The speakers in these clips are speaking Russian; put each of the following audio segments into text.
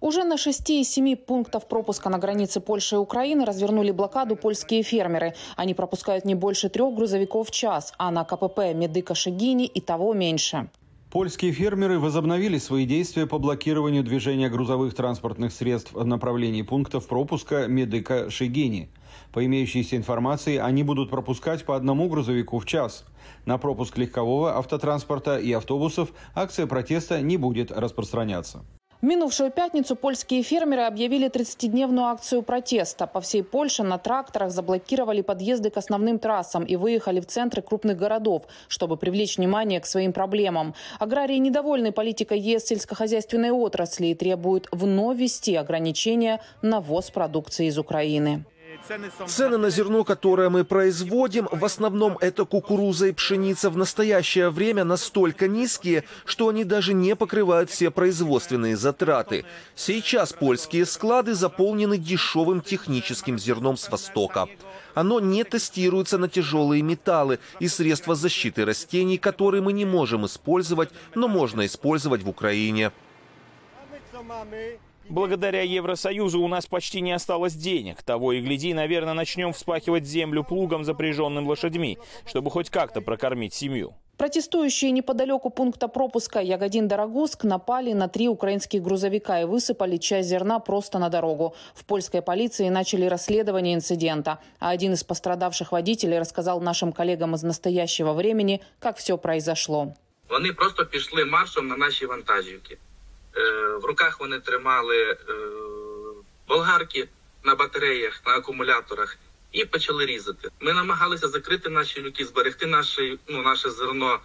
Уже на шести из семи пунктов пропуска на границе Польши и Украины развернули блокаду польские фермеры. Они пропускают не больше трех грузовиков в час, а на КПП Медыка Шигини и того меньше. Польские фермеры возобновили свои действия по блокированию движения грузовых транспортных средств в направлении пунктов пропуска Медыка Шигини. По имеющейся информации, они будут пропускать по одному грузовику в час. На пропуск легкового автотранспорта и автобусов акция протеста не будет распространяться. В минувшую пятницу польские фермеры объявили 30-дневную акцию протеста. По всей Польше на тракторах заблокировали подъезды к основным трассам и выехали в центры крупных городов, чтобы привлечь внимание к своим проблемам. Аграрии недовольны политикой ЕС сельскохозяйственной отрасли и требуют вновь ввести ограничения на ввоз продукции из Украины. Цены на зерно, которое мы производим, в основном это кукуруза и пшеница, в настоящее время настолько низкие, что они даже не покрывают все производственные затраты. Сейчас польские склады заполнены дешевым техническим зерном с Востока. Оно не тестируется на тяжелые металлы и средства защиты растений, которые мы не можем использовать, но можно использовать в Украине. Благодаря Евросоюзу у нас почти не осталось денег. Того и гляди, наверное, начнем вспахивать землю плугом, запряженным лошадьми, чтобы хоть как-то прокормить семью. Протестующие неподалеку пункта пропуска Ягодин-Дорогуск напали на три украинских грузовика и высыпали часть зерна просто на дорогу. В польской полиции начали расследование инцидента. А один из пострадавших водителей рассказал нашим коллегам из настоящего времени, как все произошло. Они просто пішли маршем на наші вантажівки. В руках вони тримали болгарки на батареях, на акумуляторах і почали різати. Ми намагалися закрити наші люки, зберегти наше, ну, наше зерно.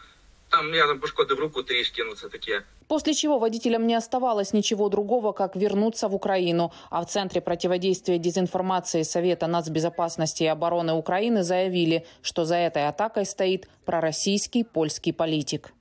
Там я там пошкодив руку трішки, ну це таке. После чего водителям не оставалось ничего другого, как вернуться в Украину. А в Центре противодействия дезинформации Совета нацбезопасности и обороны Украины заявили, что за этой атакой стоит пророссийский польский политик.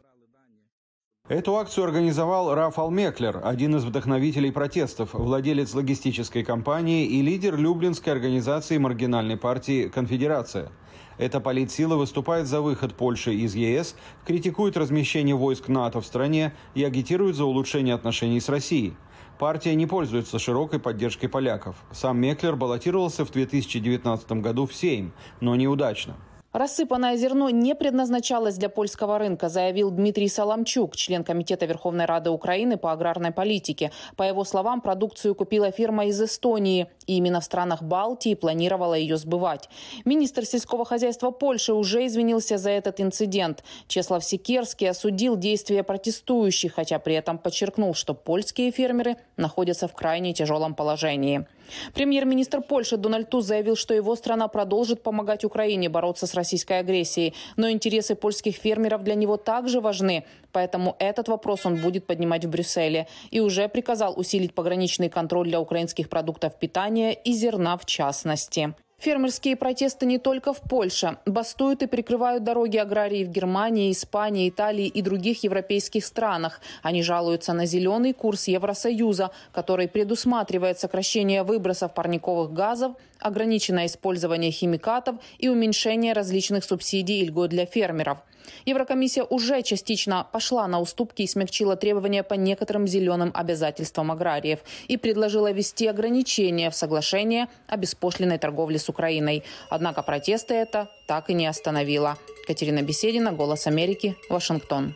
Эту акцию организовал Рафал Меклер, один из вдохновителей протестов, владелец логистической компании и лидер Люблинской организации маргинальной партии «Конфедерация». Эта политсила выступает за выход Польши из ЕС, критикует размещение войск НАТО в стране и агитирует за улучшение отношений с Россией. Партия не пользуется широкой поддержкой поляков. Сам Меклер баллотировался в 2019 году в Сейм, но неудачно. Рассыпанное зерно не предназначалось для польского рынка, заявил Дмитрий Соломчук, член Комитета Верховной Рады Украины по аграрной политике. По его словам, продукцию купила фирма из Эстонии, и именно в странах Балтии планировала ее сбывать. Министр сельского хозяйства Польши уже извинился за этот инцидент. Чеслав Секерский осудил действия протестующих, хотя при этом подчеркнул, что польские фермеры находятся в крайне тяжелом положении. Премьер-министр Польши Дональд Туз заявил, что его страна продолжит помогать Украине бороться с российской агрессией. Но интересы польских фермеров для него также важны. Поэтому этот вопрос он будет поднимать в Брюсселе. И уже приказал усилить пограничный контроль для украинских продуктов питания и зерна в частности. Фермерские протесты не только в Польше. Бастуют и прикрывают дороги аграрии в Германии, Испании, Италии и других европейских странах. Они жалуются на зеленый курс Евросоюза, который предусматривает сокращение выбросов парниковых газов, ограниченное использование химикатов и уменьшение различных субсидий и льгот для фермеров – Еврокомиссия уже частично пошла на уступки и смягчила требования по некоторым зеленым обязательствам аграриев и предложила ввести ограничения в соглашение о беспошлиной торговле с Украиной. Однако протесты это так и не остановило. Катерина Беседина, «Голос Америки», Вашингтон.